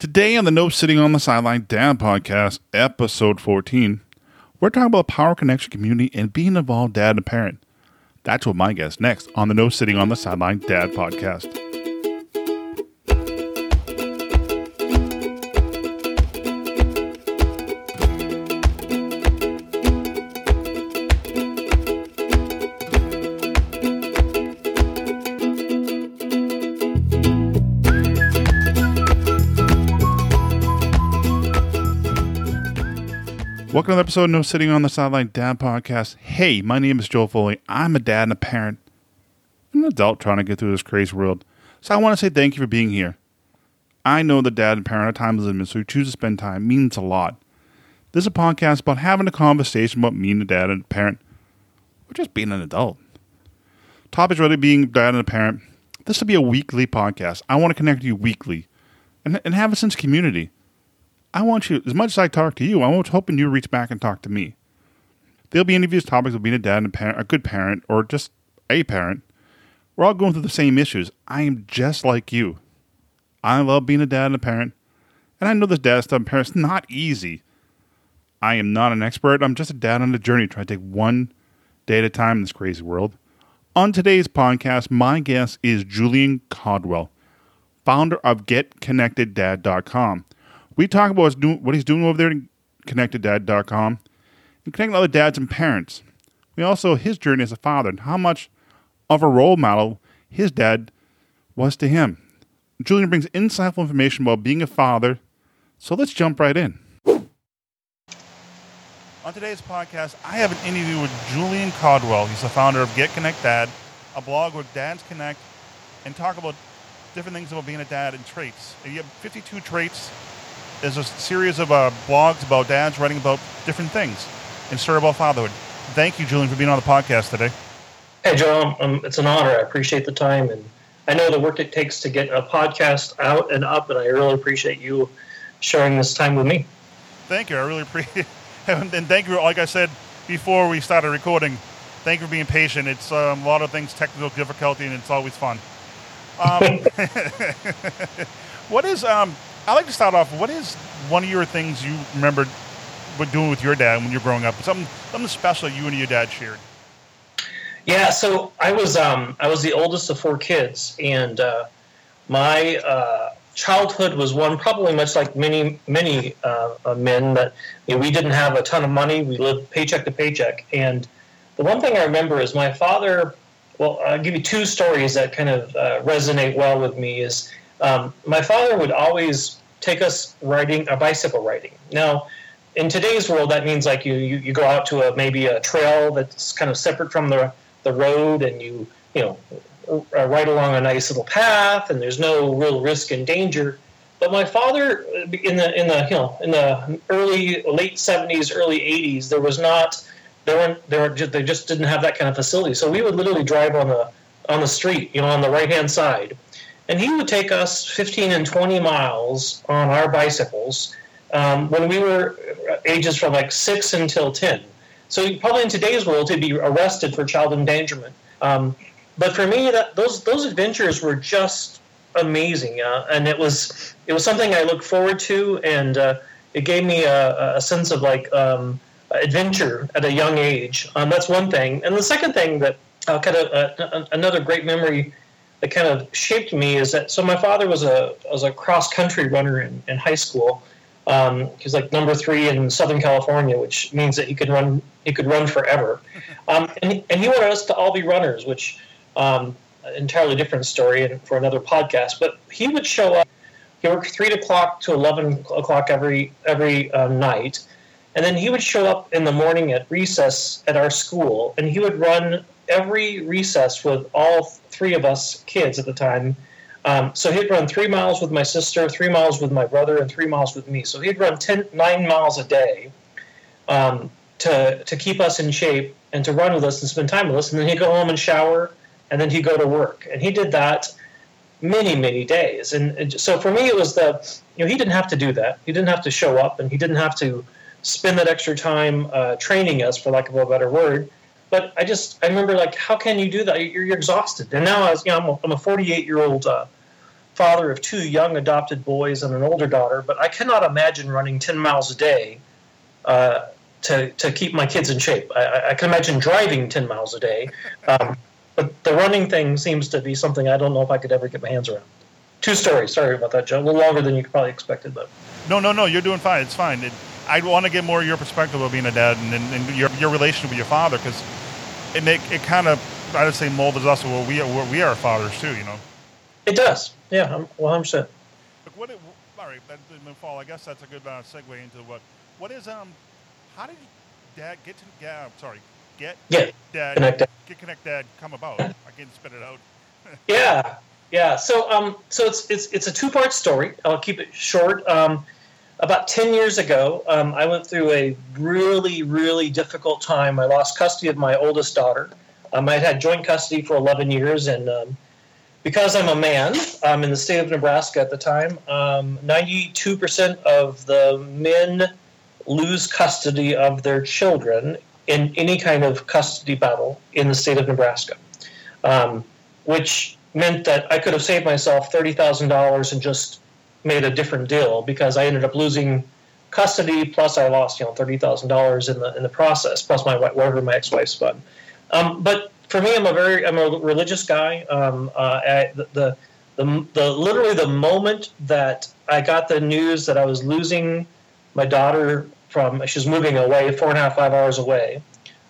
Today on the No Sitting on the Sideline Dad podcast, episode 14, we're talking about power connection community and being involved dad and parent. That's what my guest next on the No Sitting on the Sideline Dad podcast. Welcome to the episode of No Sitting on the Sideline Dad Podcast. Hey, my name is Joel Foley. I'm a dad and a parent. I'm an adult trying to get through this crazy world. So I want to say thank you for being here. I know that dad and parent are time limited, so you choose to spend time means a lot. This is a podcast about having a conversation about being a dad and a parent, or just being an adult. Topics really being dad and a parent. This will be a weekly podcast. I want to connect you weekly and, and have a sense of community. I want you, as much as I talk to you, I was hoping you reach back and talk to me. There'll be interviews, topics of being a dad and a parent, a good parent, or just a parent. We're all going through the same issues. I am just like you. I love being a dad and a parent, and I know this dad stuff and parents not easy. I am not an expert. I'm just a dad on a journey trying to take one day at a time in this crazy world. On today's podcast, my guest is Julian Caldwell, founder of GetConnectedDad.com. We talk about what he's doing over there at ConnectedDad.com and connecting other dads and parents. We also his journey as a father and how much of a role model his dad was to him. Julian brings insightful information about being a father. So let's jump right in. On today's podcast, I have an interview with Julian Caldwell. He's the founder of Get Connect Dad, a blog where dads connect and talk about different things about being a dad and traits. And you have 52 traits there's a series of uh, blogs about dads writing about different things and story about fatherhood. Thank you, Julian, for being on the podcast today. Hey, Joe, um, it's an honor. I appreciate the time, and I know the work it takes to get a podcast out and up, and I really appreciate you sharing this time with me. Thank you. I really appreciate it. And thank you, like I said before we started recording, thank you for being patient. It's um, a lot of things, technical difficulty, and it's always fun. Um, what is um, I like to start off. What is one of your things you remember doing with your dad when you're growing up? Something something special you and your dad shared. Yeah, so I was um, I was the oldest of four kids, and uh, my uh, childhood was one probably much like many many uh, uh, men that you know, we didn't have a ton of money. We lived paycheck to paycheck, and the one thing I remember is my father. Well, I'll give you two stories that kind of uh, resonate well with me. Is um, my father would always take us riding a bicycle riding. Now, in today's world, that means like you, you, you go out to a maybe a trail that's kind of separate from the the road, and you you know ride along a nice little path, and there's no real risk and danger. But my father, in the in the you know in the early late seventies, early eighties, there was not there weren't there were just, they just didn't have that kind of facility. So we would literally drive on the on the street, you know, on the right hand side, and he would take us 15 and 20 miles on our bicycles um, when we were ages from like six until 10. So probably in today's world, he'd be arrested for child endangerment. Um, but for me, that, those those adventures were just amazing, uh, and it was it was something I looked forward to, and uh, it gave me a, a sense of like um, adventure at a young age. Um, that's one thing, and the second thing that uh, kind of uh, another great memory that kind of shaped me is that so my father was a was a cross country runner in, in high school. Um, he's like number three in Southern California, which means that he could run he could run forever. Um, and, he, and he wanted us to all be runners, which um, entirely different story and for another podcast. But he would show up. He worked three o'clock to eleven o'clock every every uh, night, and then he would show up in the morning at recess at our school, and he would run every recess with all three of us kids at the time. Um, so he'd run three miles with my sister, three miles with my brother, and three miles with me. So he'd run 10, nine miles a day um, to, to keep us in shape and to run with us and spend time with us. And then he'd go home and shower, and then he'd go to work. And he did that many, many days. And, and so for me, it was the, you know, he didn't have to do that. He didn't have to show up, and he didn't have to spend that extra time uh, training us, for lack of a better word but I just I remember like how can you do that? You're, you're exhausted. And now as you know, I'm a, I'm a 48 year old uh, father of two young adopted boys and an older daughter, but I cannot imagine running 10 miles a day uh, to, to keep my kids in shape. I, I, can imagine driving 10 miles a day, um, but the running thing seems to be something I don't know if I could ever get my hands around. Two stories. Sorry about that, Joe. A little longer than you probably expected, but. No, no, no. You're doing fine. It's fine. It, I want to get more of your perspective of being a dad and, and, and your, your relationship with your father because it make it kind of I would say molded us where we are, we are fathers too. You know. It does. Yeah, Well, I'm 100. percent What? It, all right, fall. I guess that's a good uh, segue into what. What is um? How did dad get to? Yeah, sorry. Get yeah. Dad. Connect dad. Get connect dad. Come about. I can't spit it out. yeah, yeah. So um, so it's it's it's a two part story. I'll keep it short. Um, about 10 years ago, um, I went through a really, really difficult time. I lost custody of my oldest daughter. Um, I had had joint custody for 11 years, and um, because I'm a man um, in the state of Nebraska at the time, 92% um, of the men lose custody of their children in any kind of custody battle in the state of Nebraska, um, which meant that I could have saved myself $30,000 and just made a different deal because I ended up losing custody plus I lost you know thirty thousand dollars in the in the process plus my whatever my ex wife's fund. Um, but for me, I'm a very I'm a religious guy. Um, uh, the, the, the the literally the moment that I got the news that I was losing my daughter from she's moving away four and a half five hours away.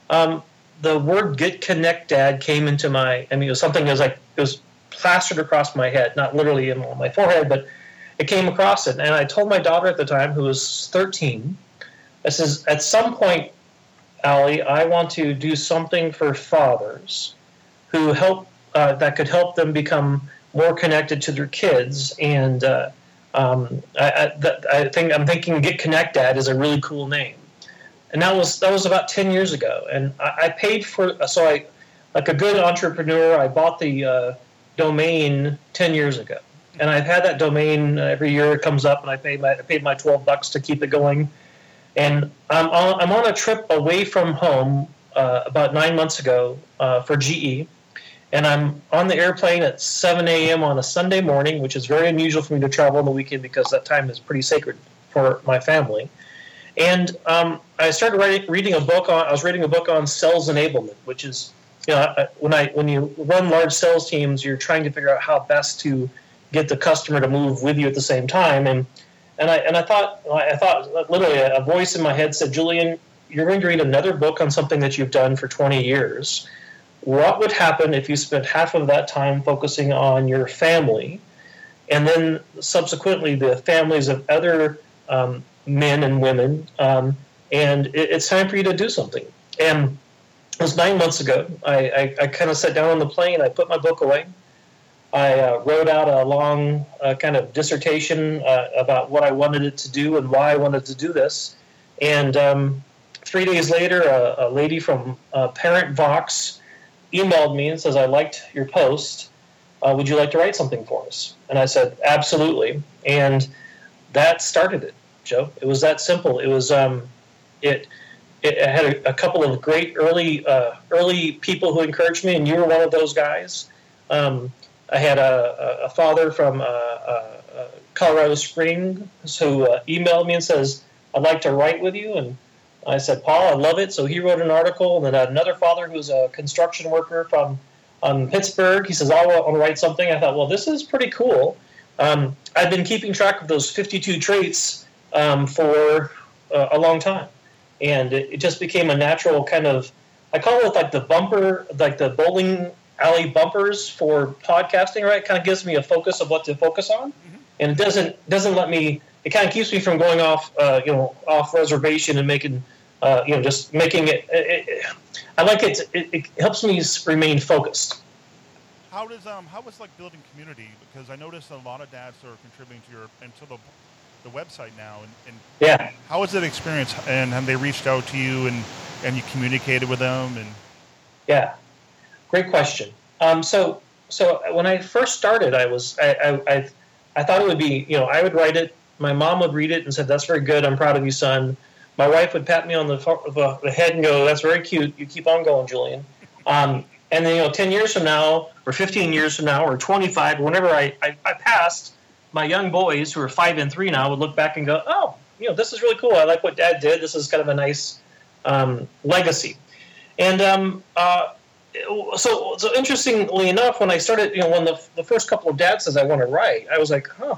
Um, the word "get connect, Dad" came into my. I mean, it was something that was like it was plastered across my head, not literally in my forehead, but it came across it. And I told my daughter at the time, who was 13, I says, at some point, Allie, I want to do something for fathers who help uh, that could help them become more connected to their kids. And uh, um, I, I, I, think I'm thinking Get Connect Dad is a really cool name. And that was that was about 10 years ago. And I, I paid for so I like a good entrepreneur. I bought the uh, domain 10 years ago and I've had that domain every year. It comes up, and I paid my I paid my twelve bucks to keep it going. And I'm on, I'm on a trip away from home uh, about nine months ago uh, for GE, and I'm on the airplane at 7 a.m. on a Sunday morning, which is very unusual for me to travel on the weekend because that time is pretty sacred for my family. And um, I started writing, reading a book on. I was reading a book on sales enablement, which is, you know, when I when you run large sales teams, you're trying to figure out how best to get the customer to move with you at the same time. And and I and I thought I thought literally a voice in my head said, Julian, you're going to read another book on something that you've done for 20 years. What would happen if you spent half of that time focusing on your family, and then subsequently the families of other um, men and women? Um, and it, it's time for you to do something. And it was nine months ago. I, I, I kind of sat down on the plane. I put my book away. I uh, wrote out a long uh, kind of dissertation uh, about what I wanted it to do and why I wanted to do this. And um, three days later, a, a lady from uh, Parent Vox emailed me and says, I liked your post. Uh, would you like to write something for us? And I said, absolutely. And that started it, Joe. It was that simple. It was, um, it, it had a, a, couple of great early, uh, early people who encouraged me, and you were one of those guys. Um, I had a, a father from uh, uh, uh, Colorado Springs who emailed me and says, I'd like to write with you. And I said, Paul, I love it. So he wrote an article. And then another father who's a construction worker from um, Pittsburgh, he says, I want to write something. I thought, well, this is pretty cool. Um, I've been keeping track of those 52 traits um, for uh, a long time. And it, it, just became a natural kind of, I call it like the bumper, like the bowling alley bumpers for podcasting, right? Kind of gives me a focus of what to focus on, mm-hmm. and it doesn't doesn't let me. It kind of keeps me from going off, uh, you know, off reservation and making, uh, you know, just making it. it, it I like it, it. It helps me remain focused. How does um how was like building community? Because I noticed a lot of dads are contributing to your and to the the website now and, and yeah how was that experience and have they reached out to you and and you communicated with them and yeah Great question. Um, so, so when I first started, I was I, I, I, I thought it would be you know I would write it, my mom would read it and said that's very good, I'm proud of you, son. My wife would pat me on the, the head and go, "That's very cute. You keep on going, Julian." Um, And then, you know, 10 years from now, or 15 years from now, or 25, whenever I, I, I passed, my young boys who are five and three now would look back and go, oh, you know, this is really cool. I like what dad did. This is kind of a nice um, legacy. And um, uh, so, so interestingly enough, when I started, you know, when the, the first couple of dads says I want to write, I was like, huh,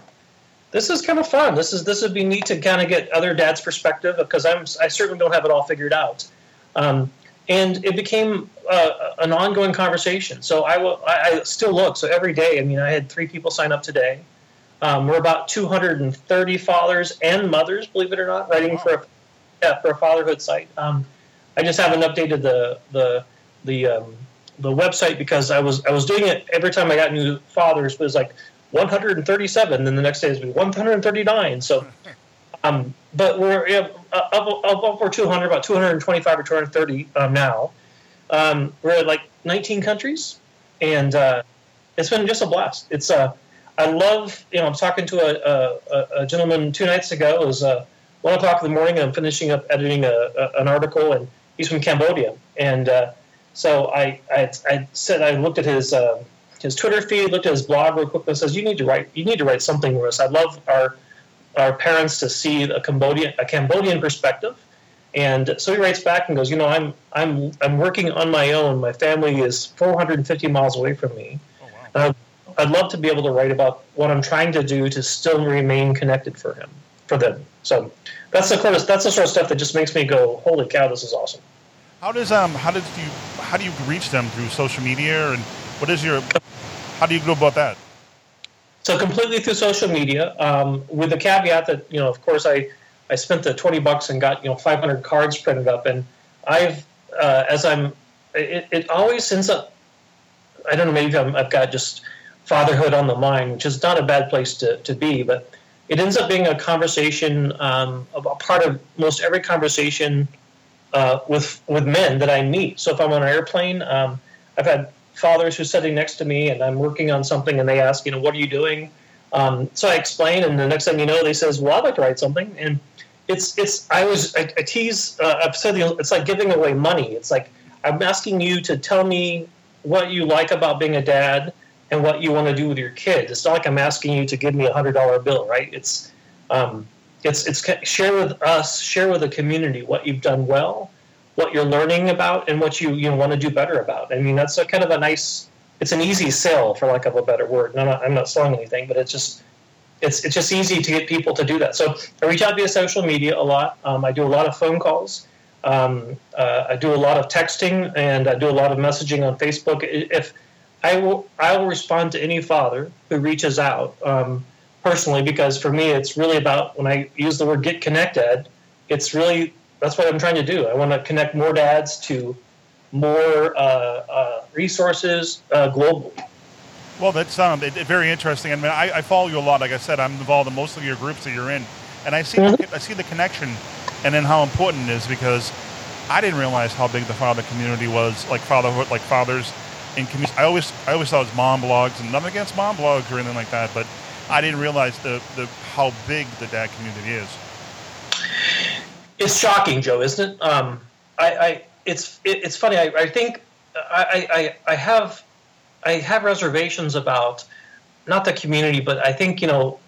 this is kind of fun. This is this would be neat to kind of get other dads' perspective because I'm I certainly don't have it all figured out. Um, and it became uh, an ongoing conversation. So I will I, I, still look. So every day, I mean, I had three people sign up today. Um, we're about 230 fathers and mothers, believe it or not, writing for a yeah, for a fatherhood site. Um, I just haven't updated the the the um, the website because I was I was doing it every time I got new fathers. It was like 137, then the next day it was 139. So, um, but we're you know, up, up over 200, about 225 or 230 um, now. Um, we're at like 19 countries, and uh, it's been just a blast. It's uh, I love you know I'm talking to a, a, a gentleman two nights ago. It was uh, one o'clock in the morning. And I'm finishing up editing a, a, an article, and he's from Cambodia, and uh, so I, I, I said I looked at his uh, his Twitter feed, looked at his blog real quick, and says, "You need to write. You need to write something for us. I'd love our our parents to see a Cambodian a Cambodian perspective." And so he writes back and goes, "You know, I'm I'm I'm working on my own. My family is 450 miles away from me. Oh, wow. uh, I'd love to be able to write about what I'm trying to do to still remain connected for him, for them. So that's the of that's the sort of stuff that just makes me go, "Holy cow, this is awesome." How does um how did you how do you reach them through social media and what is your how do you go about that? So completely through social media, um, with the caveat that you know, of course, I I spent the twenty bucks and got you know 500 cards printed up, and I've uh, as I'm it, it always ends up. I don't know, maybe i have got just fatherhood on the mind, which is not a bad place to, to be, but it ends up being a conversation, um, a part of most every conversation uh, with with men that I meet. So if I'm on an airplane, um, I've had fathers who are sitting next to me and I'm working on something and they ask, you know, what are you doing? Um, so I explain, and the next thing you know, they says, "Well, I'd like to write something." And it's it's I was I, I tease uh, I've said it's like giving away money. It's like I'm asking you to tell me what you like about being a dad and what you want to do with your kids. It's not like I'm asking you to give me a hundred dollar bill, right? It's um, it's it's share with us, share with the community what you've done well what you're learning about and what you you know, want to do better about. I mean, that's a kind of a nice. It's an easy sell, for lack of a better word. I'm not, I'm not selling anything, but it's just it's it's just easy to get people to do that. So I reach out via social media a lot. Um, I do a lot of phone calls. Um, uh, I do a lot of texting and I do a lot of messaging on Facebook. If I will, I will respond to any father who reaches out um, personally because for me, it's really about when I use the word get connected. It's really that's what I'm trying to do. I want to connect more dads to more uh, uh, resources uh, globally. Well, that sounds very interesting. I mean, I, I, follow you a lot. Like I said, I'm involved in most of your groups that you're in, and I see mm-hmm. the, I see the connection, and then how important it is because I didn't realize how big the father community was, like fatherhood, like fathers in community. I always I always thought it was mom blogs, and nothing against mom blogs or anything like that, but I didn't realize the, the how big the dad community is it's shocking, Joe, isn't it? Um, I, I, it's it, it's funny. I, I think I, I, I have I have reservations about not the community, but I think you know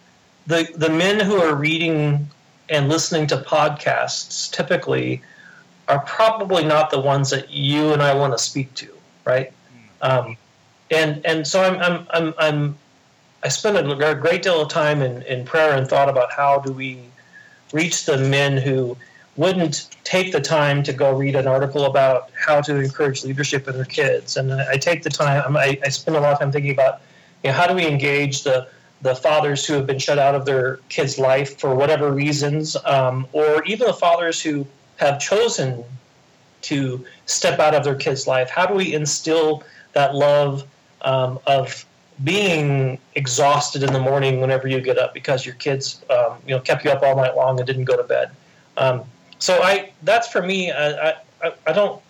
the the men who are reading and listening to podcasts typically are probably not the ones that you and I want to speak to, right? Um, and and so I'm I'm I'm, I'm I spend a great deal of time in, in prayer and thought about how do we reach the men who wouldn't take the time to go read an article about how to encourage leadership in their kids. And I take the time, I, I spend a lot of time thinking about you know, how do we engage the, the fathers who have been shut out of their kids' life for whatever reasons, um, or even the fathers who have chosen to step out of their kids' life. How do we instill that love um, of being exhausted in the morning whenever you get up because your kids, um, you know, kept you up all night long and didn't go to bed? Um, so I that's for me. I I, I don't.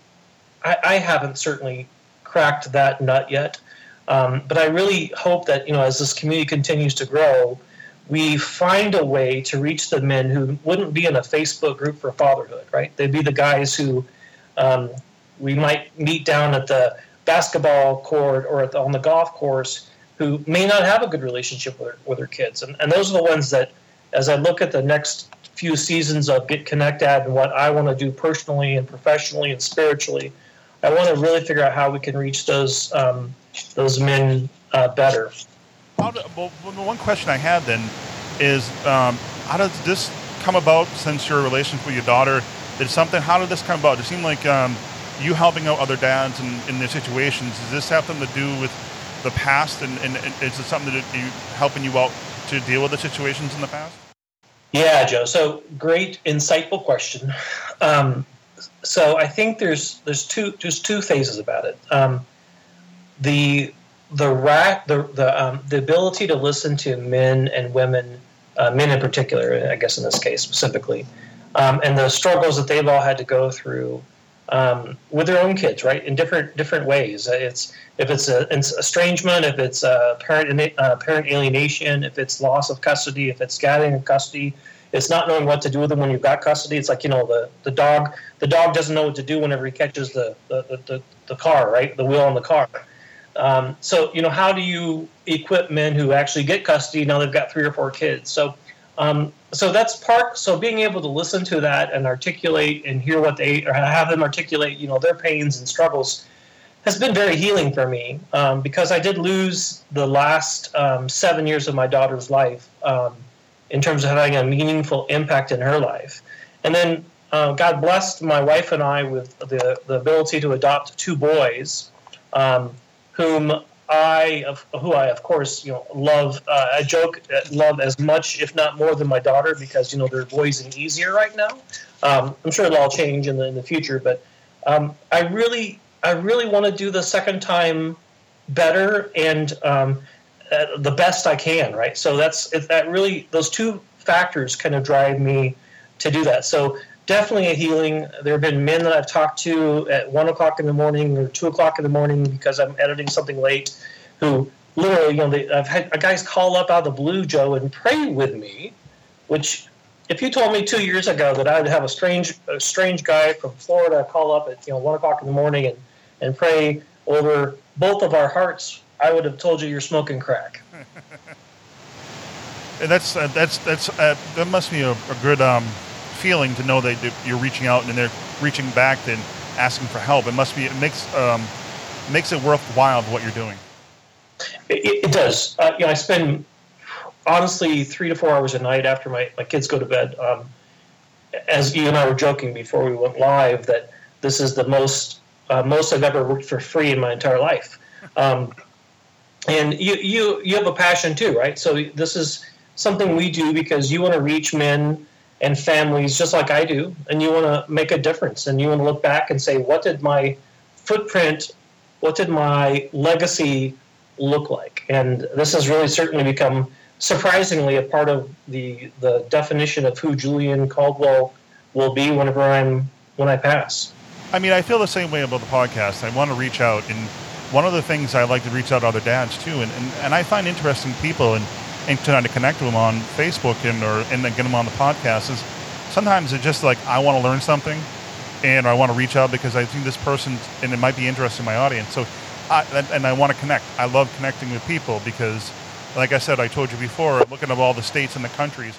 I, I haven't certainly cracked that nut yet. Um, but I really hope that you know as this community continues to grow, we find a way to reach the men who wouldn't be in a Facebook group for fatherhood. Right? They'd be the guys who um, we might meet down at the basketball court or the, on the golf course who may not have a good relationship with with their kids. And, and those are the ones that, as I look at the next few seasons of Get Connected and what I want to do personally and professionally and spiritually, I want to really figure out how we can reach those um, those men uh, better. How do, well, the one question I had then is, um, how does this come about since your relationship with your daughter? Did something? How did this come about? It seemed like um, you helping out other dads in, in their situations. Does this have something to do with the past, and, and, is it something that you helping you out to deal with the situations in the past? Yeah, Joe. So great, insightful question. Um, so I think there's there's two there's two phases about it. Um, the the rat the the um, the ability to listen to men and women, uh, men in particular, I guess in this case specifically, um, and the struggles that they've all had to go through um, with their own kids, right, in different different ways. It's if it's a, it's estrangement, if it's a parent uh, parent alienation, if it's loss of custody, if it's getting custody, it's not knowing what to do with them when you've got custody. It's like you know the, the dog the dog doesn't know what to do whenever he catches the the, the, the car, right, the wheel on the car. Um, so you know how do you equip men who actually get custody now they've got three or four kids? So um, so that's part. So being able to listen to that and articulate and hear what they or have them articulate, you know, their pains and struggles, has been very healing for me um, because I did lose the last um, seven years of my daughter's life um, in terms of having a meaningful impact in her life, and then uh, God blessed my wife and I with the the ability to adopt two boys, um, whom I, of, who I of course you know love, uh, I joke uh, love as much, if not more, than my daughter because you know they're boys and easier right now. Um, I'm sure it'll all change in the in the future, but um, I really, I really want to do the second time better and um, uh, the best I can. Right. So that's that really those two factors kind of drive me to do that. So definitely a healing. There have been men that I've talked to at one o'clock in the morning or two o'clock in the morning because I'm editing something late, who literally, you know, they, I've had guys call up out of the blue, Joe, and pray with me, which. If you told me two years ago that I would have a strange, a strange guy from Florida call up at you know one o'clock in the morning and, and pray over both of our hearts, I would have told you you're smoking crack. and that's uh, that's that's uh, that must be a, a good um, feeling to know that you're reaching out and they're reaching back and asking for help. It must be it makes um, makes it worthwhile what you're doing. It, it does. Uh, you know, I spend honestly three to four hours a night after my, my kids go to bed. Um, as you and I were joking before we went live, that this is the most uh, most I've ever worked for free in my entire life. Um, and you you you have a passion too, right? So this is something we do because you want to reach men and families just like I do, and you want to make a difference, and you want to look back and say, what did my footprint, what did my legacy look like? And this has really certainly become surprisingly a part of the the definition of who Julian Caldwell will be whenever I'm when I pass. I mean, I feel the same way about the podcast. I want to reach out, and one of the things I like to reach out to other dads too, and, and, and I find interesting people and and trying to connect with them on Facebook and or and then get them on the podcast is sometimes it's just like I want to learn something and I want to reach out because I think this person and it might be interesting in my audience. So, I, and I want to connect. I love connecting with people because, like I said, I told you before, looking at all the states and the countries,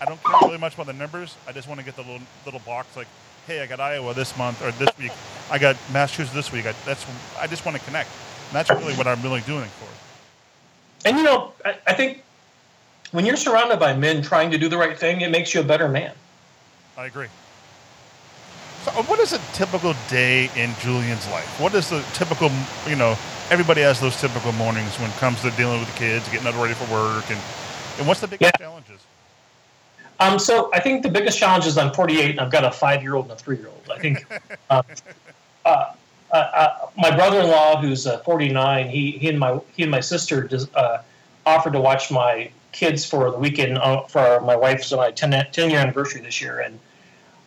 I don't care really much about the numbers. I just want to get the little little box like, hey, I got Iowa this month or this week. I got Massachusetts this week. I, that's I just want to connect. And that's really what I'm really doing for. And you know, I, I think when you're surrounded by men trying to do the right thing, it makes you a better man. I agree. So, uh, what is a typical day in Julian's life? What is the typical, you know, everybody has those typical mornings when it comes to dealing with the kids, getting them ready for work, and, and what's the biggest yeah. challenges? Um, so I think the biggest challenge is I'm 48 and I've got a five year old and a three year old. I think uh, uh, uh, uh, my brother in law, who's uh, 49, he, he and my he and my sister uh, offered to watch my kids for the weekend uh, for my wife's and my 10, 10 year anniversary this year. And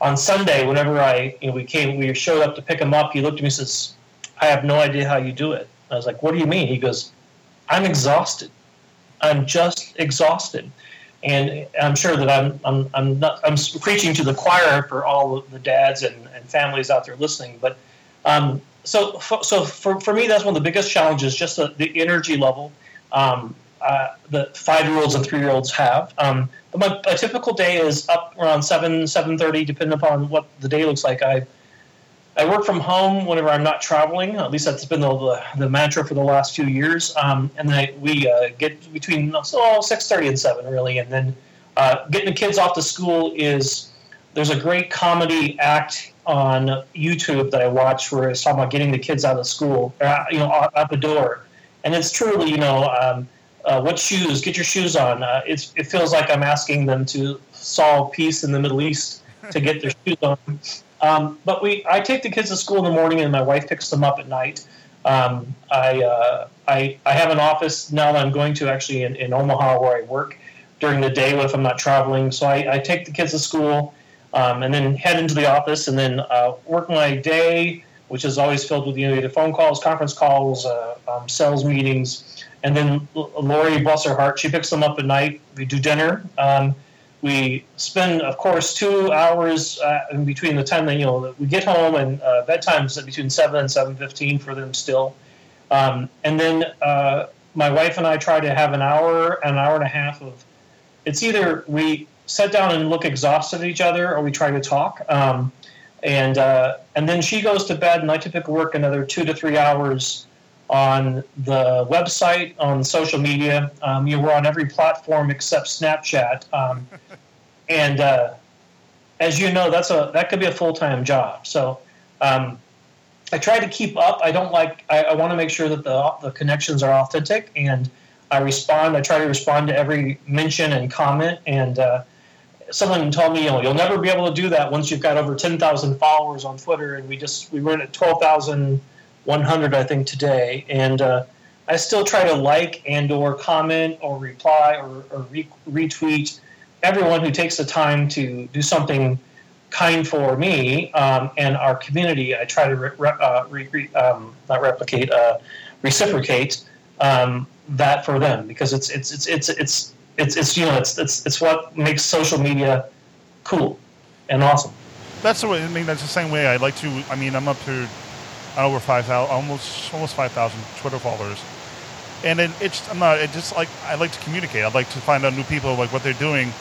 on Sunday, whenever I, you know, we came, we showed up to pick him up, he looked at me and says, I have no idea how you do it. I was like, what do you mean? He goes, I'm exhausted. I'm just exhausted. And I'm sure that I'm, I'm, I'm not, I'm preaching to the choir for all the dads and, and families out there listening, but um, so so for, for me that's one of the biggest challenges just the, the energy level um, uh, that five year olds and three year olds have um, but my, typical day is up around 7 7.30 depending upon what the day looks like i I work from home whenever I'm not traveling. At least that's been the, the, the mantra for the last few years. Um, and then I, we uh, get between so six thirty and seven really, and then uh, getting the kids off to school is there's a great comedy act on YouTube that I watch where it's talking about getting the kids out of school, uh, you know, out, out, the door, and it's truly you know. Um, uh, what shoes? Get your shoes on. Uh, it feels like I'm asking them to solve peace in the Middle East to get their shoes on. Um, but we, I take the kids to school in the morning, and my wife picks them up at night. Um, I, uh, I, I have an office now that I'm going to actually in, in Omaha where I work during the day if I'm not traveling. So I, I take the kids to school, um, and then head into the office, and then uh, work my day, which is always filled with you know either phone calls, conference calls, uh, um, sales meetings, and then Lori, bless her heart, she picks them up at night. We do dinner. Um, we spend, of course, two hours uh, in between the time that you know we get home and uh, bedtime's between seven and seven fifteen for them still, um, and then uh, my wife and I try to have an hour, an hour and a half of. It's either we sit down and look exhausted at each other, or we try to talk. Um, and uh, and then she goes to bed, and I typically work another two to three hours on the website, on social media. Um, you were on every platform except Snapchat, um, and uh, as you know, that's a that could be a full time job. So um, I try to keep up. I don't like. I, I want to make sure that the the connections are authentic, and I respond. I try to respond to every mention and comment. And uh, someone told me, you know, you'll never be able to do that once you've got over ten thousand followers on Twitter, and we just we were at twelve thousand 100, I think, today. And uh, I still try to like and or comment or reply or, or re- retweet everyone who takes the time to do something kind for me um, and our community. I try to re- uh, re- um, not replicate, uh, reciprocate um, that for them because it's it's it's it's it's it's, it's you know it's, it's it's what makes social media cool and awesome. That's the way. I mean, that's the same way I like to. I mean, I'm up to over five thousand, almost almost five thousand Twitter followers. And then it's I'm not. It just like I like to communicate. I like to find out new people, like what they're doing,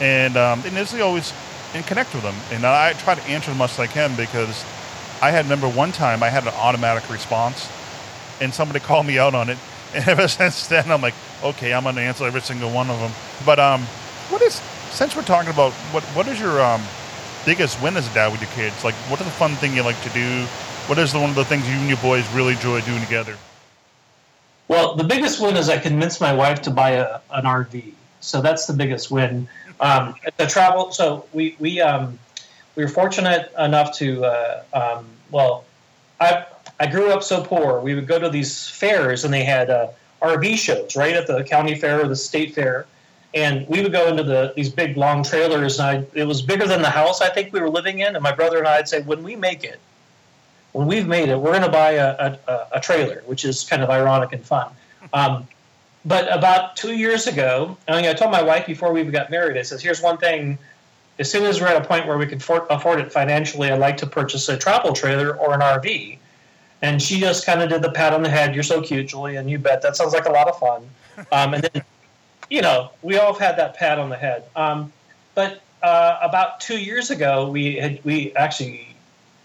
and um, and it's always and connect with them. And I try to answer as much as I can because I had remember one time I had an automatic response, and somebody called me out on it. And ever since then, I'm like, okay, I'm gonna answer every single one of them. But um, what is since we're talking about what what is your um biggest win as a dad with your kids? Like, what is the fun thing you like to do? What is the, one of the things you and your boys really enjoy doing together? Well, the biggest win is I convinced my wife to buy a, an RV. So that's the biggest win. Um, the travel. So we we um, we were fortunate enough to uh, um, well, I I grew up so poor. We would go to these fairs and they had uh, RV shows right at the county fair or the state fair, and we would go into the these big long trailers. And I, it was bigger than the house I think we were living in. And my brother and I'd say, when we make it, when we've made it, we're going to buy a, a, a, trailer, which is kind of ironic and fun. Um, but about two years ago, I, mean, I told my wife before we got married, I says, here's one thing. As soon as we're at a point where we can for, afford it financially, I'd like to purchase a travel trailer or an RV. And she just kind of did the pat on the head. You're so cute, Julian. You bet. That sounds like a lot of fun. Um, and then, you know, we all have had that pat on the head. Um, but uh, about two years ago, we had we actually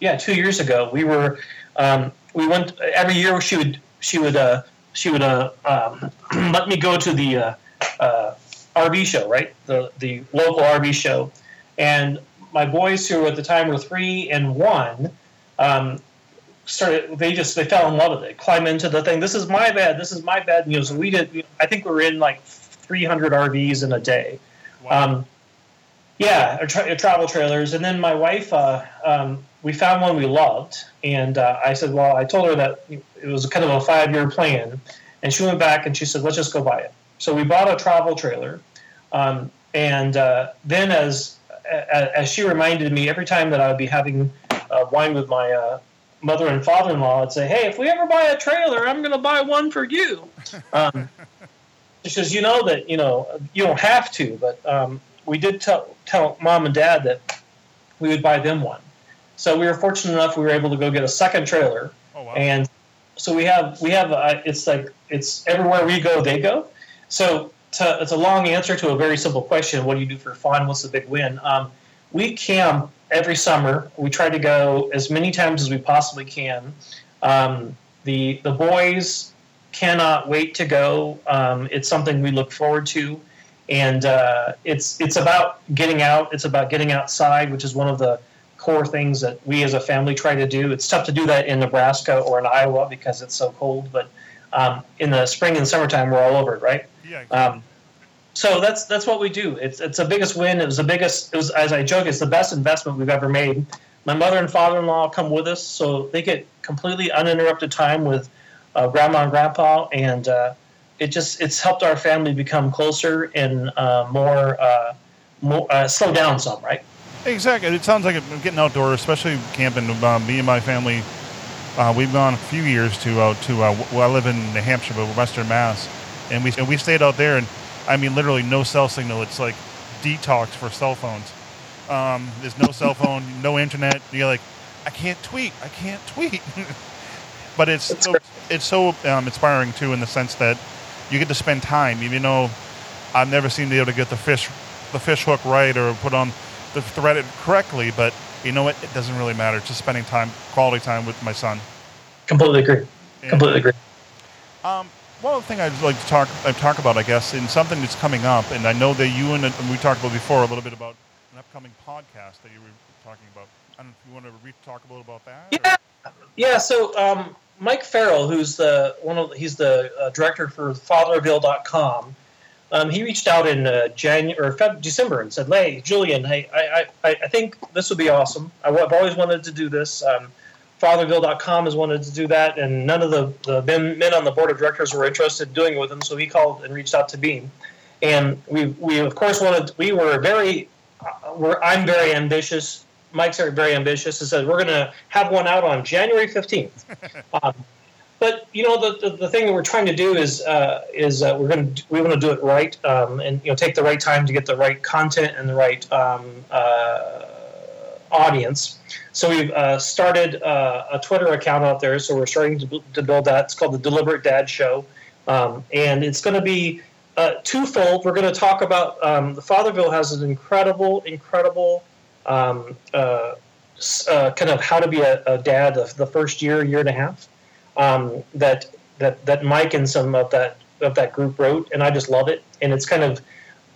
yeah, two years ago, we were um, we went every year. She would she would uh, she would uh, um, let me go to the uh, uh RV show, right? The the local RV show, and my boys who at the time were three and one. Um, started they just they fell in love with it climb into the thing this is my bed this is my bed you know so we did i think we were in like 300 rvs in a day wow. um, yeah tra- travel trailers and then my wife uh, um, we found one we loved, and uh, I said, well, I told her that it was kind of a five year plan, and she went back and she said, let's just go buy it. So we bought a travel trailer, um, and uh, then as as she reminded me every time that I would be having uh, wine with my uh, mother and father in law, I'd say, hey, if we ever buy a trailer, I'm going to buy one for you. Um, she says, you know that you know you don't have to, but um, we did tell tell mom and dad that we would buy them one. So we were fortunate enough we were able to go get a second trailer Oh, wow. And so we have we have uh, it's like it's everywhere we go they go. So to, it's a long answer to a very simple question. What do you do for fun? What's the big win? Um, we camp every summer. We try to go as many times as we possibly can. Um, the the boys cannot wait to go. Um, it's something we look forward to, and uh, it's it's about getting out. It's about getting outside, which is one of the core things that we as a family try to do. It's tough to do that in Nebraska or in Iowa because it's so cold, but um, in the spring and summertime, we're all over it, right? Yeah. Um, so that's that's what we do. It's it's the biggest win. It was the biggest. It was as I joke, it's the best investment we've ever made. My mother and father-in-law come with us, so they get completely uninterrupted time with uh, grandma and grandpa, and uh, it just it's helped our family become closer and uh, more uh, more uh, slow down some, right? Exactly. It sounds like getting outdoors, especially camping. Uh, me and my family, uh, we've gone a few years to uh, to uh, well, I live in New Hampshire, but Western Mass, and we and we stayed out there, and I mean literally no cell signal. It's like detox for cell phones. Um, there's no cell phone, no internet. You're like, I can't tweet. I can't tweet. but it's so, it's so um, inspiring too in the sense that you get to spend time. Even though I've never seemed to be able to get the fish the fish hook right or put on the thread correctly, but you know what? It doesn't really matter. It's just spending time, quality time with my son. Completely agree. And, Completely agree. Um, one other thing I'd like to talk I talk about, I guess, in something that's coming up, and I know that you and, and we talked about before a little bit about an upcoming podcast that you were talking about. I don't know if you want to re- talk a little about that. Yeah, or? yeah. So um, Mike Farrell, who's the one of he's the uh, director for Fatherville.com um, he reached out in uh, January or Feb- December and said, "Hey, Julian, hey, I, I, I think this would be awesome. I've always wanted to do this. Um, Fatherville.com has wanted to do that, and none of the, the men, men on the board of directors were interested in doing it with him. So he called and reached out to Beam, and we we of course wanted. We were very, uh, we're, I'm very ambitious. Mike's very ambitious. He said we're going to have one out on January 15th. Um, but you know the, the, the, thing that we're trying to do is uh, is uh, we're going to we want to do it right um, and you know take the right time to get the right content and the right um, uh, audience. So we've uh, started uh, a Twitter account out there. So we're starting to, to build that. It's called the Deliberate Dad Show, um, and it's going to be uh, twofold. We're going to talk about um, the Fatherville has an incredible, incredible. Um, kind of how to be a, a dad the, the first year, year and a half, um, that that that Mike and some of that of that group wrote, and I just love it. And it's kind of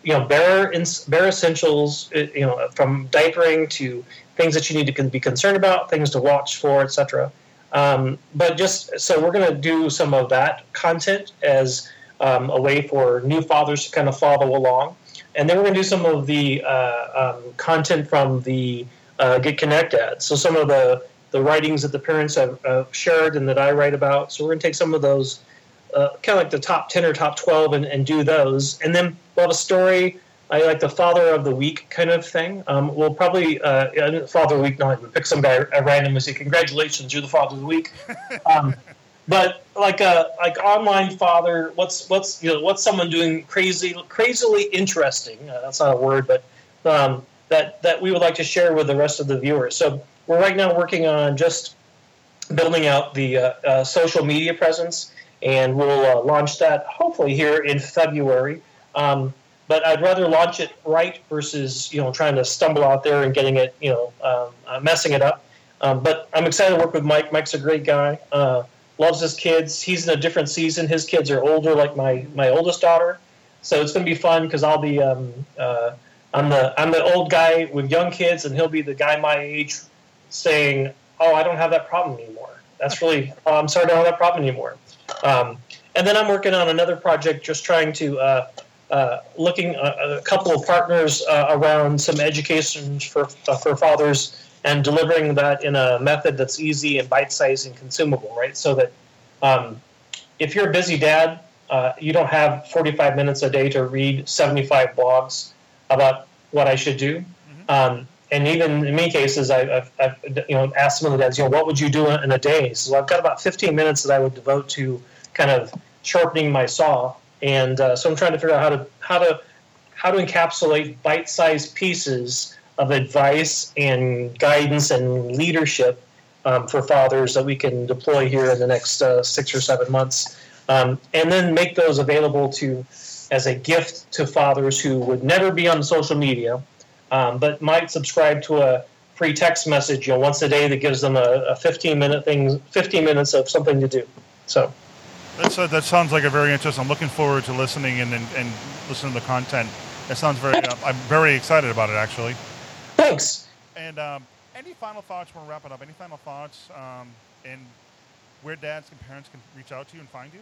you know bare bare essentials, uh, you know, from diapering to things that you need to be concerned about, things to watch for, etc. Um, but just so we're going to do some of that content as um, a way for new fathers to kind of follow along, and then we're going to do some of the uh, um, content from the uh, Get Connect Dads. So some of the the writings that the parents have uh, shared and that I write about. So we're going to take some of those, uh, kind of like the top 10 or top 12, and, and do those. And then we'll have a story. I like the father of the week kind of thing. Um, we'll probably uh, father of the week. Not we pick some guy at random and say, "Congratulations, you're the father of the week." Um, but like a like online father, what's what's you know what's someone doing crazy, crazily interesting? Uh, that's not a word, but um, that that we would like to share with the rest of the viewers. So we're right now working on just building out the uh, uh, social media presence, and we'll uh, launch that hopefully here in February. Um, but I'd rather launch it right versus you know trying to stumble out there and getting it you know um, uh, messing it up. Um, but I'm excited to work with Mike. Mike's a great guy. Uh, loves his kids. He's in a different season. His kids are older, like my my oldest daughter. So it's going to be fun because I'll be um, uh, I'm the I'm the old guy with young kids, and he'll be the guy my age saying, "Oh, I don't have that problem anymore." That's really, oh, I'm sorry, I don't have that problem anymore. Um, and then I'm working on another project, just trying to uh, uh, looking a, uh, a, couple of partners uh, around some education for uh, for fathers and delivering that in a method that's easy and bite-sized and consumable, right? So that um, if you're a busy dad, uh, you don't have 45 minutes a day to read 75 blogs about what I should do. Mm-hmm. Um, and even in many cases, I, have I've you know asked some of the dads, you know, what would you do in a day? So I've got about 15 minutes that I would devote to kind of sharpening my saw, and uh, so I'm trying to figure out how to how to how to encapsulate bite-sized pieces of advice and guidance and leadership um, for fathers that we can deploy here in the next uh, six or seven months, um, and then make those available to as a gift to fathers who would never be on social media, um, but might subscribe to a free text message you know, once a day that gives them a, a 15 minute thing, 15 minutes of something to do. So. That's, uh, that sounds like a very interesting. I'm looking forward to listening and, and, and listening to the content. That sounds very. Uh, I'm very excited about it, actually. Thanks. And um, any final thoughts? We're wrap it up. Any final thoughts? Um, and where dads and parents can reach out to you and find you?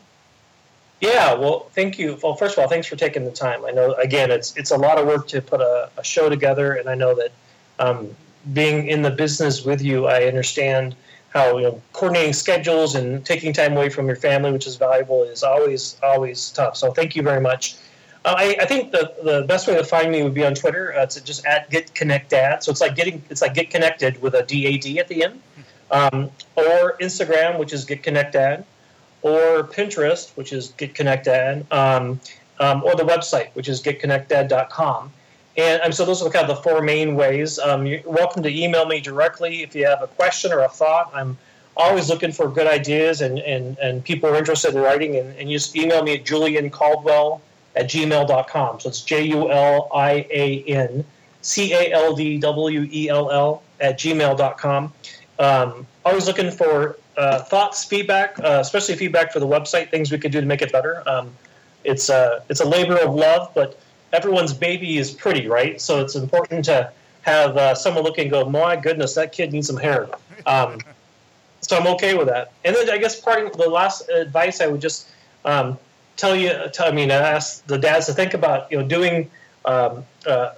Yeah, well, thank you. Well, first of all, thanks for taking the time. I know, again, it's it's a lot of work to put a, a show together, and I know that um, being in the business with you, I understand how you know coordinating schedules and taking time away from your family, which is valuable, is always always tough. So thank you very much. Uh, I, I, think the, the best way to find me would be on Twitter. Uh, it's just at Get Connect Dad. So it's like getting it's like Get Connected with a D A D at the end, um, or Instagram, which is Get Connect Dad or Pinterest, which is Get Connect Dad, um, um, or the website, which is getconnectdad.com. And um, so those are kind of the four main ways. Um, you're welcome to email me directly if you have a question or a thought. I'm always looking for good ideas and, and, and people are interested in writing. And, and you just email me at Julian Caldwell at gmail.com. So it's J U L I A N C A L D W E L L at gmail.com. Um, always looking for uh, thoughts, feedback, uh, especially feedback for the website, things we could do to make it better. Um, it's a it's a labor of love, but everyone's baby is pretty, right? So it's important to have uh, someone look and go, my goodness, that kid needs some hair. Um, so I'm okay with that. And then I guess part the last advice I would just um, tell you, tell, I mean, I ask the dads to think about, you know, doing um, uh,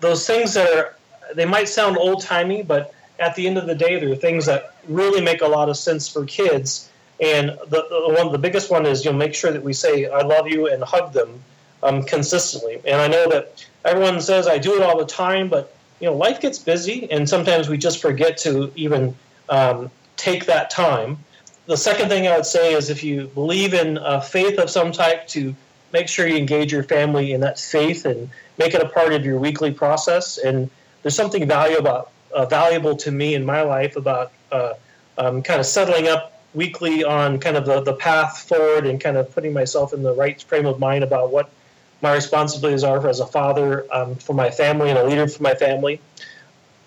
those things that are, they might sound old timey, but at the end of the day, there are things that really make a lot of sense for kids. And the, the one, the biggest one is you know make sure that we say I love you and hug them um, consistently. And I know that everyone says I do it all the time, but you know life gets busy, and sometimes we just forget to even um, take that time. The second thing I would say is if you believe in a faith of some type, to make sure you engage your family in that faith and make it a part of your weekly process. And there's something valuable about uh, valuable to me in my life about uh, um, kind of settling up weekly on kind of the, the path forward and kind of putting myself in the right frame of mind about what my responsibilities are as a father um, for my family and a leader for my family.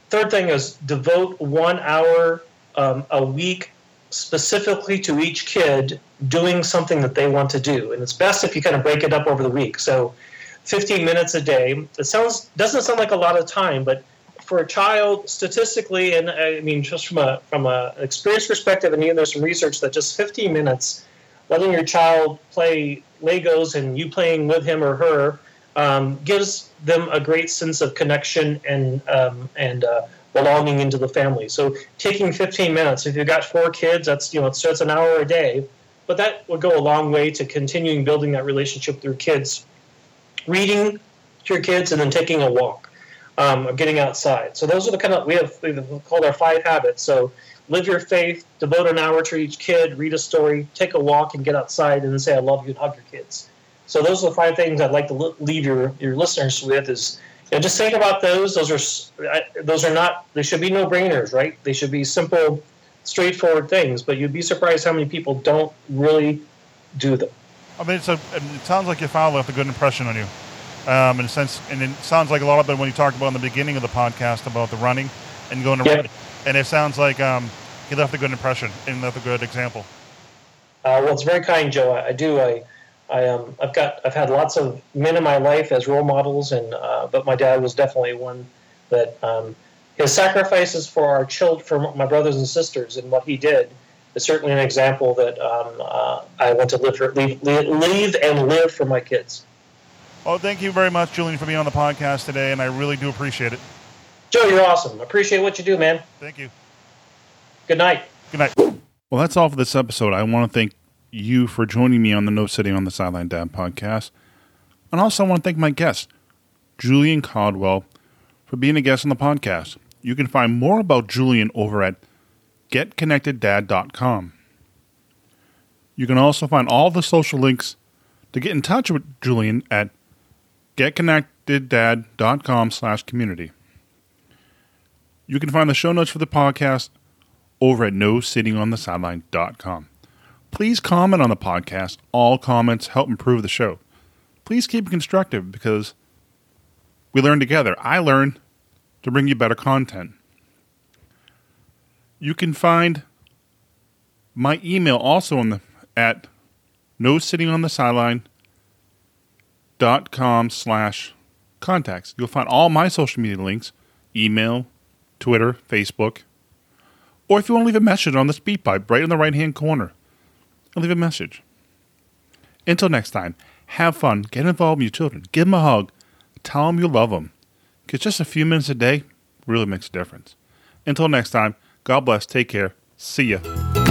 Third thing is devote one hour um, a week specifically to each kid doing something that they want to do. And it's best if you kind of break it up over the week. So 15 minutes a day. It sounds doesn't sound like a lot of time, but for a child, statistically, and I mean, just from a from a experience perspective, and even there's some research that just 15 minutes, letting your child play Legos and you playing with him or her, um, gives them a great sense of connection and um, and uh, belonging into the family. So taking 15 minutes, if you've got four kids, that's you know it's, it's an hour a day, but that would go a long way to continuing building that relationship your kids. Reading to your kids and then taking a walk um, getting outside. So those are the kind of we have we've called our five habits. So live your faith, devote an hour to each kid, read a story, take a walk, and get outside, and then say I love you and hug your kids. So those are the five things I'd like to leave your your listeners with. Is you know, just think about those. Those are those are not they should be no brainers, right? They should be simple, straightforward things. But you'd be surprised how many people don't really do them. I mean, it's a, it sounds like your father left a good impression on you um, in a sense, and it sounds like a lot of it when you talked about in the beginning of the podcast about the running and going to yeah. run, and it sounds like um, he left a good impression and left a good example. Uh, well, it's very kind, Joe. I, I do. I, I um, I've got, I've had lots of men in my life as role models, and uh, but my dad was definitely one that um, his sacrifices for our children, for my brothers and sisters, and what he did is certainly an example that um, uh, I want to live, for, leave, leave and live for my kids. Well, thank you very much, Julian, for being on the podcast today, and I really do appreciate it. Joe, you're awesome. Appreciate what you do, man. Thank you. Good night. Good night. Well, that's all for this episode. I want to thank you for joining me on the No Sitting on the Sideline Dad podcast. And also, I want to thank my guest, Julian Caldwell, for being a guest on the podcast. You can find more about Julian over at getconnecteddad.com. You can also find all the social links to get in touch with Julian at getconnecteddad.com slash community. You can find the show notes for the podcast over at nosittingonthesideline.com. Please comment on the podcast. All comments help improve the show. Please keep it constructive because we learn together. I learn to bring you better content. You can find my email also on the at no sitting on the sideline dot com slash contacts. You'll find all my social media links, email, Twitter, Facebook, or if you want to leave a message on the SpeakPipe right in the right hand corner, I'll leave a message. Until next time, have fun, get involved with your children, give them a hug, tell them you love them, because just a few minutes a day really makes a difference. Until next time, God bless, take care, see ya.